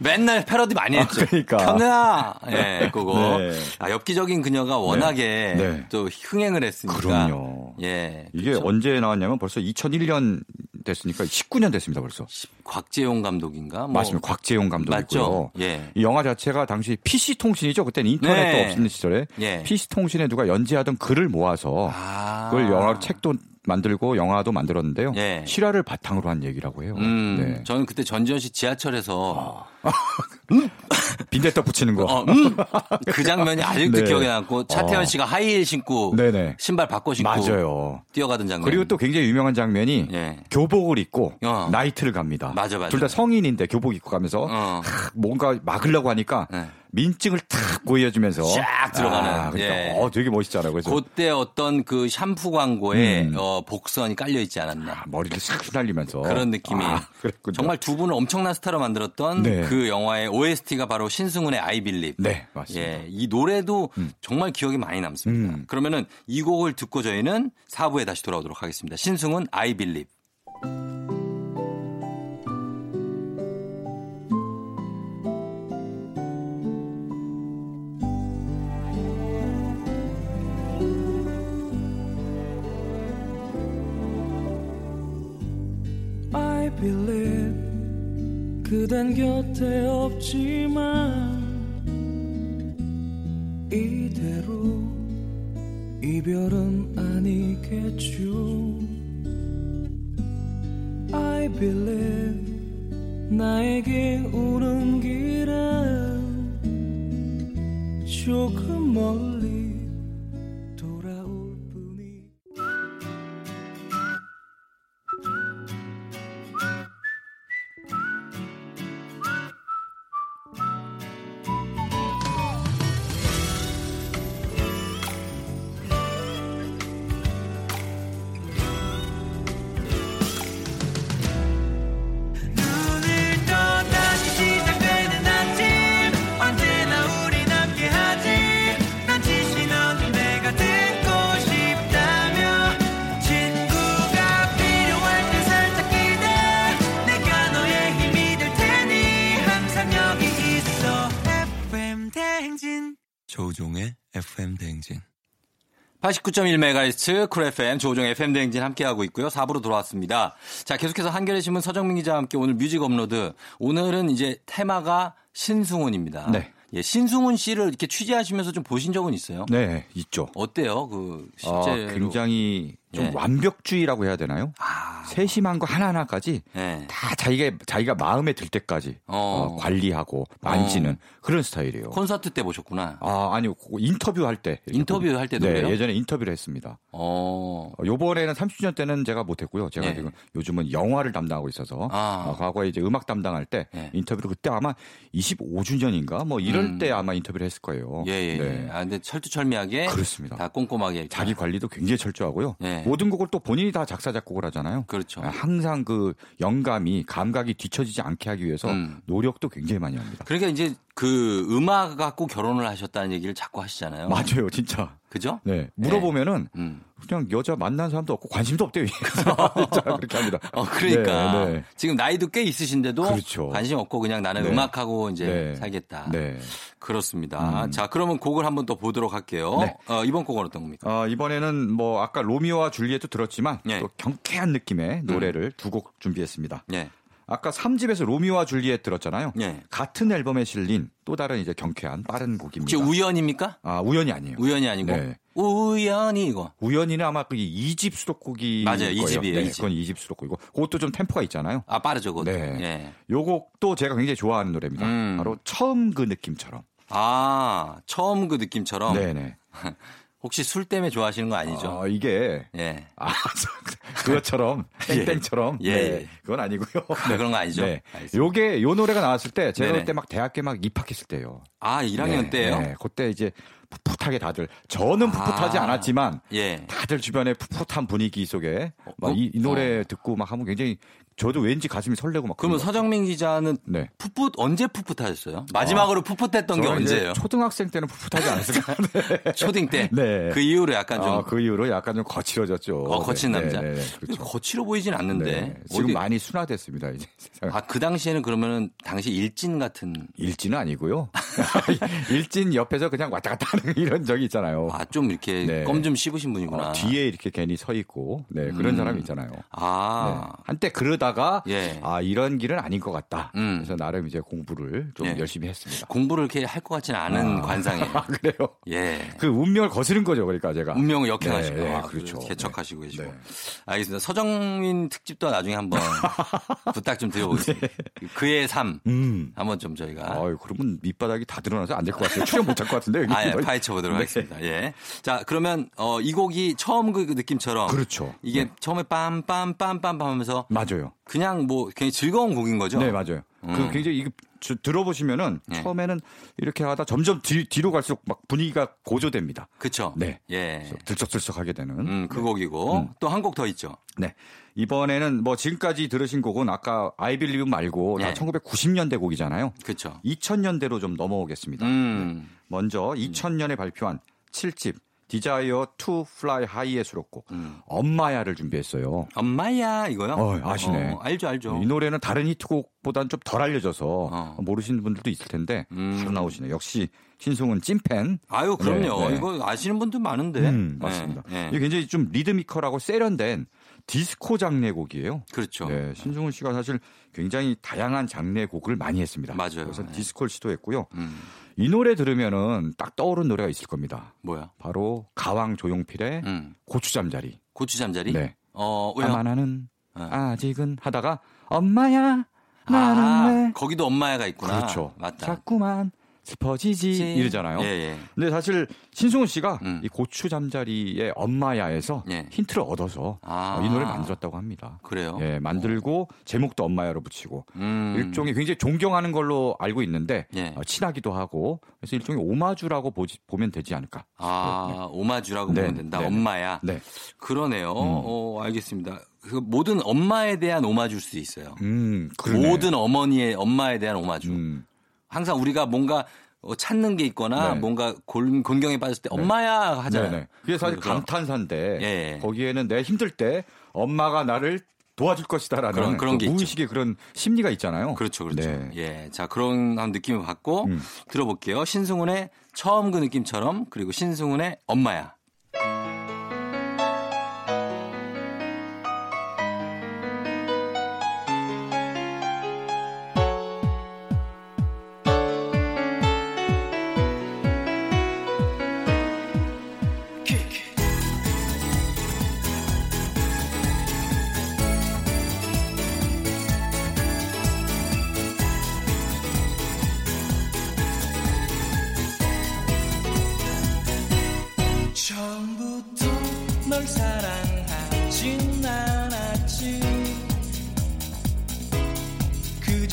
맨날 패러디 많이 했죠. 그러니까. 견우야. 예, 그거. 네. 아, 엽기적인 그녀가 워낙에 네. 또 흥행을 했으니까. 그럼요. 예. 이게 그쵸? 언제 나왔냐면 벌써 2001년 됐으니까 19년 됐습니다, 벌써. 곽재용 감독인가? 뭐. 맞습니다. 곽재용 감독이고요. 예. 이 영화 자체가 당시 PC 통신이죠. 그때는 인터넷도 네. 없는 시절에 예. PC 통신에 누가 연재하던 글을 모아서 아. 그걸 영화 책도 만들고 영화도 만들었는데요. 예. 실화를 바탕으로 한 얘기라고 해요. 음, 네. 저는 그때 전지현 씨 지하철에서 빈대떡 붙이는 거. 어, 음! 그 장면이 아직도 네. 기억에 남고 차태현 어. 씨가 하이힐 신고 네네. 신발 바꿔 신고 맞아요. 뛰어가던 장면. 그리고 또 굉장히 유명한 장면이 예. 교복을 입고 어. 나이트를 갑니다. 맞아, 맞아. 둘 다 성인인데 교복 입고 가면서 어. 하, 뭔가 막으려고 하니까 네. 민증을 탁 보여주면서 쫙 들어가는, 아, 그러니까 예. 어, 되게 멋있잖아요. 그래서 그때 어떤 그 샴푸 광고에 음. 어, 복선이 깔려 있지 않았나. 아, 머리를 싹 휘날리면서 그런 느낌이 아. 정말 두 분을 엄청난 스타로 만들었던 네. 그 영화의 OST가 바로 신승훈의 I Believe. 네, 맞습니다. 예, 이 노래도 정말 기억에 많이 남습니다. 음. 그러면은 이 곡을 듣고 저희는 4부에 다시 돌아오도록 하겠습니다. 신승훈 I Believe. Believe 그댄 곁에 없지만 이대로 이별은 아니겠죠. I believe 나에게 오는 길은 조금 멀 89.1MHz 쿨 FM 조우종 FM 대행진 함께하고 있고요. 4부로 돌아왔습니다. 자, 계속해서 한겨레 신문 서정민 기자와 함께 오늘 뮤직 업로드. 오늘은 이제 테마가 신승훈입니다. 네. 예, 신승훈 씨를 이렇게 취재하시면서 좀 보신 적은 있어요? 네, 있죠. 어때요? 그 어, 실제로 굉장히 좀 예. 완벽주의라고 해야 되나요? 아, 세심한 거 하나하나까지 예. 다 자기가 자기가 마음에 들 때까지 어. 어, 관리하고 만지는 그런 스타일이에요. 콘서트 때 보셨구나. 아, 아니요. 인터뷰 할 때. 이렇게 인터뷰 보면. 할 때도 네, 그래요? 예전에 인터뷰를 했습니다. 어. 어, 요번에는 30주년 때는 제가 못했고요. 제가 예. 지금 요즘은 영화를 담당하고 있어서 아. 어, 과거에 이제 음악 담당할 때 예. 인터뷰를 그때 아마 25주년인가 뭐 이럴 음. 때 아마 인터뷰를 했을 거예요. 예, 예. 네. 아, 근데 철두철미하게 그렇습니다. 다 꼼꼼하게. 자기 관리도 굉장히 철저하고요. 예. 모든 곡을 또 본인이 다 작사 작곡을 하잖아요. 그렇죠. 아, 항상 그 영감이 감각이 뒤처지지 않게 하기 위해서 음. 노력도 굉장히 많이 합니다. 그러니까 이제 그 음악 갖고 결혼을 하셨다는 얘기를 자꾸 하시잖아요. 맞아요, 진짜. 그죠? 네. 물어보면은 음. 그냥 여자 만난 사람도 없고 관심도 없대요. 그렇게 합니다. 어, 그러니까. 네, 네. 지금 나이도 꽤 있으신데도 그렇죠. 관심 없고 그냥 나는 네. 음악하고 이제 네. 살겠다. 네. 그렇습니다. 음. 자, 그러면 곡을 한번 또 보도록 할게요. 네. 어, 이번 곡은 어떤 겁니까? 어, 이번에는 뭐 아까 로미오와 줄리엣도 들었지만 예. 또 경쾌한 느낌의 노래를 두곡 준비했습니다. 예. 아까 3집에서 로미오와 줄리엣 들었잖아요. 예. 같은 앨범에 실린 또 다른 이제 경쾌한 빠른 곡입니다. 혹시 우연입니까? 아, 우연이 아니에요. 우연이 아니고 네. 우연이 이거. 우연히는 아마 그 2집 수록곡이 맞아요. 거예요. 이집이에요, 네, 이집. 그건 2집 수록곡이고 그것도 좀 템포가 있잖아요. 아, 빠르죠, 그것도. 네. 예. 요 곡도 제가 굉장히 좋아하는 노래입니다. 음. 바로 처음 그 느낌처럼. 아, 처음 그 느낌처럼 네네. 혹시 술 때문에 좋아하시는 거 아니죠? 어, 이게 예. 아, 그것처럼 예. 땡땡처럼 예, 네, 예. 그건 아니고요. 네, 그런 거 아니죠? 네. 알겠습니다. 요게 요 노래가 나왔을 때 제가. 그때 막 대학교 막 입학했을 때요. 아, 1학년 네, 때요? 네. 그때 이제 풋풋하게 다들 저는 풋풋하지 아. 않았지만 예. 다들 주변에 풋풋한 분위기 속에 막 어? 이, 이 노래 어. 듣고 막 하면 굉장히 저도 왠지 가슴이 설레고 막 그러면 서정민 기자는 네. 풋풋 언제 풋풋하셨어요? 마지막으로 풋풋했던 게 언제예요? 초등학생 때는 풋풋하지 않았을까? 네. 초딩 때. 네. 그 이후로 약간 좀 아, 그 이후로 약간 좀 거칠어졌죠. 어, 거친 네, 남자. 네, 네, 그렇죠. 거칠어 보이진 않는데. 네. 지금 어디- 많이 순화됐습니다. 이제. 아, 그 당시에는 그러면은 당시 일진 같은 일진은 아니고요. 일진 옆에서 그냥 왔다 갔다 하는 이런 적이 있잖아요. 아, 좀 이렇게 네. 껌좀 씹으신 분이구나. 어, 뒤에 이렇게 괜히 서 있고 네, 그런 음. 사람이 있잖아요. 아. 네. 한때 그러다 가 예. 아 이런 길은 아닌 것 같다. 음. 그래서 나름 이제 공부를 좀 예. 열심히 했습니다. 공부를 이렇게 할 것 같지는 않은 아. 관상이에요. 아, 그래요? 예. 그 운명을 거스른 거죠, 그러니까 제가. 운명을 역행하시고 네, 네, 아, 그렇죠. 개척하시고 네. 계시고. 네. 알겠습니다. 서정민 특집도 나중에 한번 부탁 좀 드려보겠습니다. 그의 삶 음. 한번 좀 저희가 아유, 그러면 밑바닥이 다 드러나서 안 될 것 같아요. 출연 못할 것 같은데. 아, 예, 파헤쳐 보도록 네. 하겠습니다. 예. 자, 그러면 어, 이 곡이 처음 그 느낌처럼 그렇죠. 이게 네. 처음에 빰빰빰빰빰 하면서 맞아요. 그냥 뭐 굉장히 즐거운 곡인 거죠. 네, 맞아요. 음. 그 굉장히 저- 들어보시면은 네. 처음에는 이렇게 하다 점점 뒤, 뒤로 갈수록 막 분위기가 고조됩니다. 그렇죠. 네. 예. 들썩들썩하게 되는. 음, 그 네. 곡이고 음. 또한 곡 더 있죠. 네. 이번에는 뭐 지금까지 들으신 곡은 아까 I Believe 말고 다 네. 1990년대 곡이잖아요. 그렇죠. 2000년대로 좀 넘어오겠습니다. 음. 먼저 2000년에 발표한 7집 Desire to Fly High의 수록곡 음. 엄마야를 준비했어요. 엄마야 이거요? 어, 아시네. 어, 알죠, 알죠. 이 노래는 다른 히트곡보다는 좀덜 알려져서 어. 모르시는 분들도 있을 텐데 음. 바로 나오시네. 역시 신승훈 찐팬. 아유, 그럼요. 네, 네. 이거 아시는 분들 많은데. 음, 네, 맞습니다. 네. 이게 굉장히 좀 리드미컬하고 세련된 디스코 장르 곡이에요. 그렇죠. 네, 신승훈 씨가 사실 굉장히 다양한 장르의 곡을 많이 했습니다. 맞아요. 그래서 네. 디스코를 시도했고요. 음. 이 노래 들으면은 딱 떠오른 노래가 있을 겁니다. 뭐야? 바로 가왕 조용필의 음. 고추 잠자리. 고추 잠자리? 네. 어, 왜요? 아마 나는 어. 아직은 하다가 엄마야 아, 나는 왜 거기도 엄마야가 있구나. 그렇죠. 맞다. 자꾸만 슬퍼지지 이러잖아요. 예, 예. 근데 사실 신승훈 씨가 음. 이 고추 잠자리의 엄마야에서 예. 힌트를 얻어서 아. 어, 이 노래를 만들었다고 합니다. 그래요? 예, 만들고 제목도 엄마야로 붙이고 음. 일종의 굉장히 존경하는 걸로 알고 있는데 예. 어, 친하기도 하고 그래서 일종의 오마주라고 보지, 보면 되지 않을까. 아, 오마주라고 네, 보면 된다. 네, 네. 엄마야. 네. 그러네요. 어, 알겠습니다. 그 모든 엄마에 대한 오마주일 수 있어요. 음. 모든 어머니의 엄마에 대한 오마주. 음, 항상 우리가 뭔가 어, 찾는 게 있거나 네. 뭔가 곤, 곤경에 빠졌을 때 엄마야 하잖아요. 네네. 그게 사실 그래서 감탄사인데 예. 거기에는 내 힘들 때 엄마가 나를 도와줄 것이다라는 그런- 그런 게그 있죠. 무의식의 그런 심리가 있잖아요. 그렇죠, 그렇죠. 네. 예, 자 그런 한 느낌을 받고 음. 들어볼게요. 신승훈의 처음 그 느낌처럼 그리고 신승훈의 엄마야.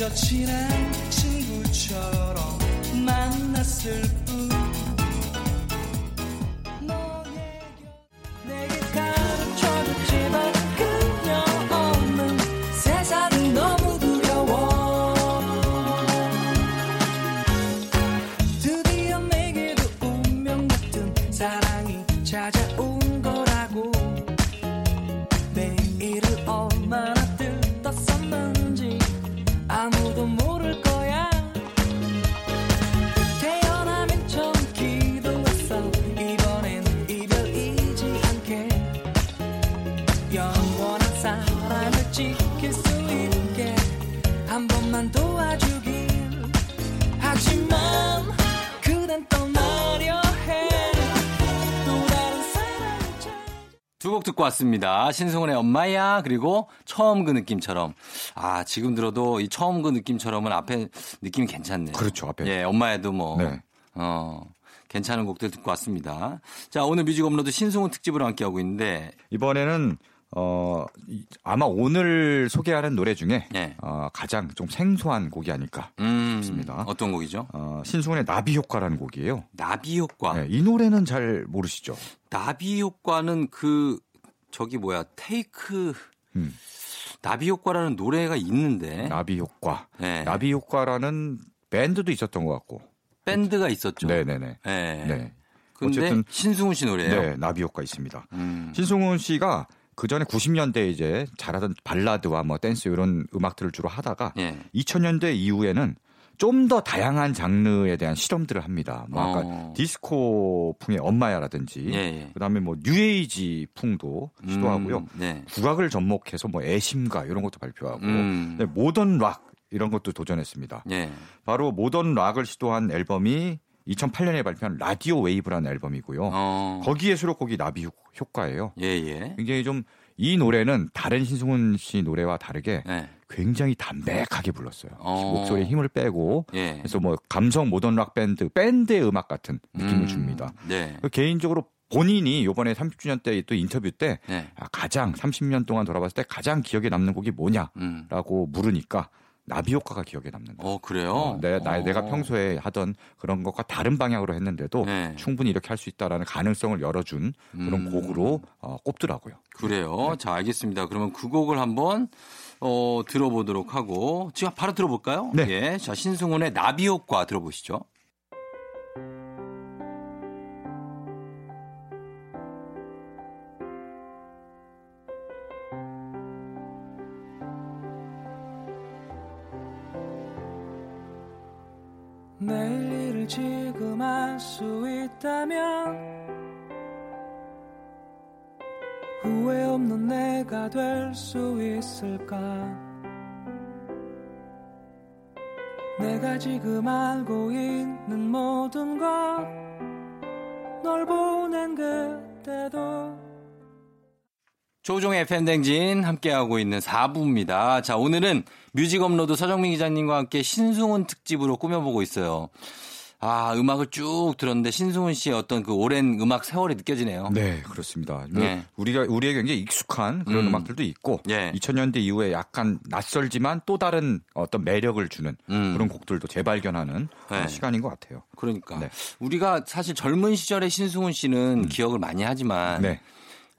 그저 친한 친구처럼 만났을 뿐 왔습니다. 신승훈의 엄마야 그리고 처음 그 느낌처럼 아 지금 들어도 이 처음 그 느낌처럼은 앞에 느낌이 괜찮네요. 그렇죠, 앞에. 예, 엄마야도 뭐 네. 어. 괜찮은 곡들 듣고 왔습니다. 자, 오늘 뮤직 업로드 신승훈 특집으로 함께 하고 있는데, 이번에는 어 이- 아마 오늘 소개하는 노래 중에 네. 어, 가장 좀 생소한 곡이 아닐까. 음, 그렇습니다. 어떤 곡이죠? 어, 신승훈의 나비 효과라는 곡이에요. 나비 효과. 네, 이 노래는 잘 모르시죠? 나비 효과는 그, 저기 뭐야, 테이크, 음. 나비 효과라는 노래가 있는데, 나비 효과. 네. 나비 효과라는 밴드도 있었던 것 같고. 밴드가 있었죠. 네네네. 네. 네. 어쨌든 신승훈 씨 노래예요. 네, 나비 효과 있습니다. 음. 신승훈 씨가 그 전에 90년대 이제 잘하던 발라드와 뭐 댄스 이런 음악들을 주로 하다가 예. 2000년대 이후에는 좀 더 다양한 장르에 대한 실험들을 합니다. 뭐 아까 어. 디스코풍의 엄마야라든지 예, 예. 그다음에 뭐 뉴에이지 풍도 시도하고요. 음, 네. 국악을 접목해서 뭐 애심가 이런 것도 발표하고 음. 네, 모던 락 이런 것도 도전했습니다. 예. 바로 모던 락을 시도한 앨범이 2008년에 발표한 Radio Wave라는 앨범이고요. 어. 거기에 수록곡이 나비 효- 효과예요. 예, 예. 굉장히 좀 이 노래는 다른 신승훈 씨 노래와 다르게 네. 굉장히 담백하게 불렀어요. 어. 목소리에 힘을 빼고 예. 그래서 뭐 감성 모던 락 밴드 밴드의 음악 같은 느낌을 음, 줍니다. 네. 그 개인적으로 본인이 이번에 30주년 때 또 인터뷰 때 네. 아, 가장 30년 동안 돌아봤을 때 가장 기억에 남는 곡이 뭐냐라고 음. 물으니까 나비 효과가 기억에 남는다. 어, 그래요? 어, 내, 나, 어. 내가 평소에 하던 그런 것과 다른 방향으로 했는데도 네. 충분히 이렇게 할 수 있다라는 가능성을 열어준 그런 음. 곡으로 어, 꼽더라고요. 그래요. 자, 알겠습니다. 그러면 그 곡을 한번 어, 들어보도록 하고 지금 바로 들어볼까요? 네. 예. 자, 신승훈의 나비 효과 들어보시죠. 내일 일을 지금 할 수 있다면 후회 없는 내가 될 수 있을까 내가 지금 알고 있는 모든 것 널 보낸 그때도 조종의 팬댕진 함께하고 있는 4부입니다. 자, 오늘은 뮤직 업로드 서정민 기자님과 함께 신승훈 특집으로 꾸며보고 있어요. 아, 음악을 쭉 들었는데 신승훈 씨의 어떤 그 오랜 음악 세월이 느껴지네요. 네, 그렇습니다. 네. 우리가 우리에게 굉장히 익숙한 그런 음. 음. 악들도 있고 예. 2000년대 이후에 약간 낯설지만 또 다른 어떤 매력을 주는 음. 그런 곡들도 재발견하는 네. 어, 시간인 것 같아요. 그러니까 네. 우리가 사실 젊은 시절의 신승훈 씨는 기억을 많이 하지만 네.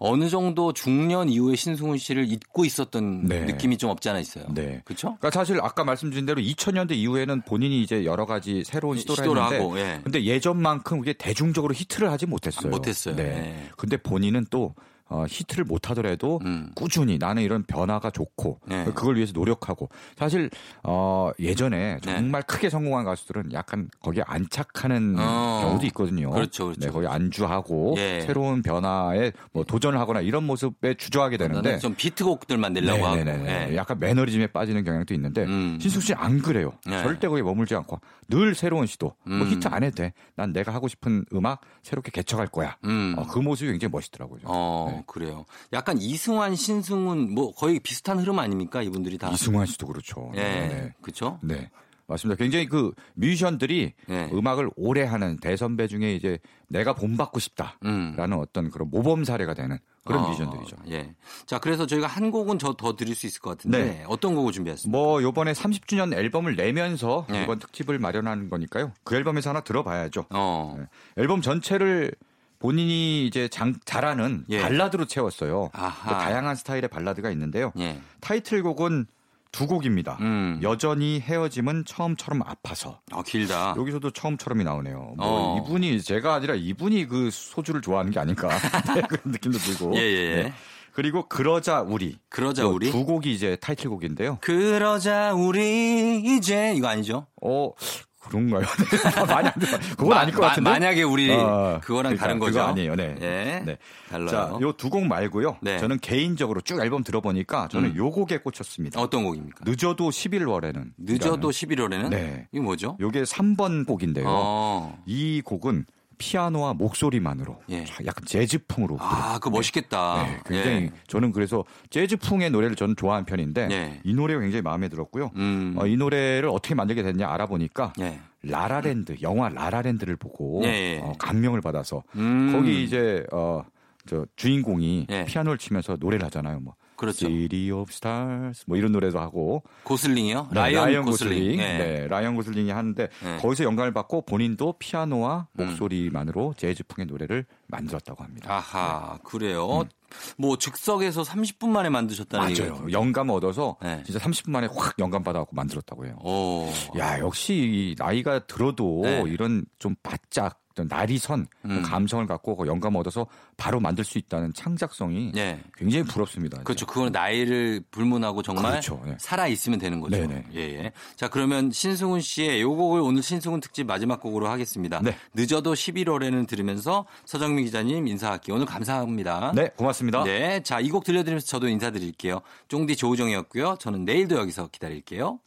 어느 정도 중년 이후에 신승훈 씨를 잊고 있었던 네. 느낌이 좀 없지 않아 있어요. 네. 그렇죠? 그러니까 사실 아까 말씀드린 대로 2000년대 이후에는 본인이 이제 여러 가지 새로운 시도를, 시도를 했는데 하고, 예. 근데 예전만큼 그게 대중적으로 히트를 하지 못했어요. 못했어요. 네. 네. 근데 본인은 또 어, 히트를 못 하더라도 음. 꾸준히 나는 이런 변화가 좋고 네. 그걸 위해서 노력하고 사실 어, 예전에 네. 정말 크게 성공한 가수들은 약간 거기에 안착하는 어. 경우도 있거든요. 그렇죠, 그렇죠. 네, 거기 안주하고 예. 새로운 변화에 뭐 도전을 하거나 이런 모습에 주저하게 되는데 좀 비트곡들만 내려고 하고. 네네네. 예. 약간 매너리즘에 빠지는 경향도 있는데 음. 신숙 씨 안 그래요. 네. 절대 거기에 머물지 않고 늘 새로운 시도. 뭐 음. 히트 안 해도 돼. 난 내가 하고 싶은 음악 새롭게 개척할 거야. 음. 어, 그 모습이 굉장히 멋있더라고요. 저는. 어. 그래요. 약간 이승환, 신승훈 뭐 거의 비슷한 흐름 아닙니까? 이분들이 다. 이승환 씨도 그렇죠. 예. 네. 그렇죠? 네. 맞습니다. 굉장히 그 뮤지션들이 네. 음악을 오래 하는 대선배 중에 이제 내가 본받고 싶다라는 음. 어떤 그런 모범 사례가 되는 그런 어, 뮤지션들이죠. 예. 자, 그래서 저희가 한 곡은 저 더 드릴 수 있을 것 같은데 네. 어떤 곡을 준비했습니까? 뭐 요번에 30주년 앨범을 내면서 네. 이번 특집을 마련하는 거니까요. 그 앨범에서 하나 들어봐야죠. 어. 네. 앨범 전체를 본인이 이제 장, 잘하는 예. 발라드로 채웠어요. 다양한 스타일의 발라드가 있는데요. 예. 타이틀곡은 두 곡입니다. 음. 여전히 헤어짐은 처음처럼 아파서. 어, 길다. 여기서도 처음처럼이 나오네요. 뭐 어. 이분이 제가 아니라 이분이 그 소주를 좋아하는 게 아닌가 네, 그런 느낌도 들고. 예, 예, 예. 그리고 그러자 우리. 그러자 요 우리. 두 곡이 이제 타이틀곡인데요. 그러자 우리 이제 이거 아니죠? 어 그런가요? 많이 안 들어. 그건 마- 아닐 것 마- 같은데. 만약에 우리 어, 그거랑 그러니까 다른 거죠. 그거 아니에요. 네. 예. 네. 달라요. 자, 요 두 곡 말고요. 네. 저는 개인적으로 쭉 앨범 들어보니까 저는 음. 요 곡에 꽂혔습니다. 어떤 곡입니까? 늦어도 11월에는 늦어도 11월에는 네. 이거 뭐죠? 요게 3번 곡인데요. 어. 이 곡은 피아노와 목소리만으로 예. 약간 재즈풍으로 아, 그거 멋있겠다. 네, 굉장히 예. 저는 그래서 재즈풍의 노래를 저는 좋아하는 편인데 예. 이 노래가 굉장히 마음에 들었고요. 음. 어, 이 노래를 어떻게 만들게 됐냐 알아보니까 예. 라라랜드 영화 라라랜드를 보고 예, 예. 어, 감명을 받아서 음. 거기 이제 어, 저 주인공이 예. 피아노를 치면서 노래를 하잖아요. 뭐 그렇죠. City of Stars 뭐 이런 노래도 하고 고슬링이요? 네, 라이언, 고슬링. 예. 네, 라이언 고슬링이 하는데 예. 거기서 영감을 받고 본인도 피아노와 음. 목소리만으로 재즈풍의 노래를 만들었다고 합니다. 아하, 그래요. 뭐 즉석에서 30분 만에 만드셨다는 음. 맞아요. 얘기가 영감 얻어서 네. 진짜 30분 만에 확 영감 받아갖고 만들었다고 해요. 오. 야 역시 이 나이가 들어도 네. 이런 좀 바짝 어떤 날이 선 음. 감성을 갖고 그 영감 얻어서 바로 만들 수 있다는 창작성이 예. 굉장히 부럽습니다. 그렇죠. 그거는 나이를 불문하고 정말 그렇죠. 네. 살아 있으면 되는 거죠. 네네. 예, 예. 자, 그러면 신승훈 씨의 요 곡을 오늘 신승훈 특집 마지막 곡으로 하겠습니다. 네. 늦어도 11월에는 들으면서 서정민 기자님 인사할게요. 오늘 감사합니다. 네, 고맙습니다. 네. 자, 이 곡 들려드리면서 저도 인사드릴게요. 쫑디 조우정이었고요. 저는 내일도 여기서 기다릴게요.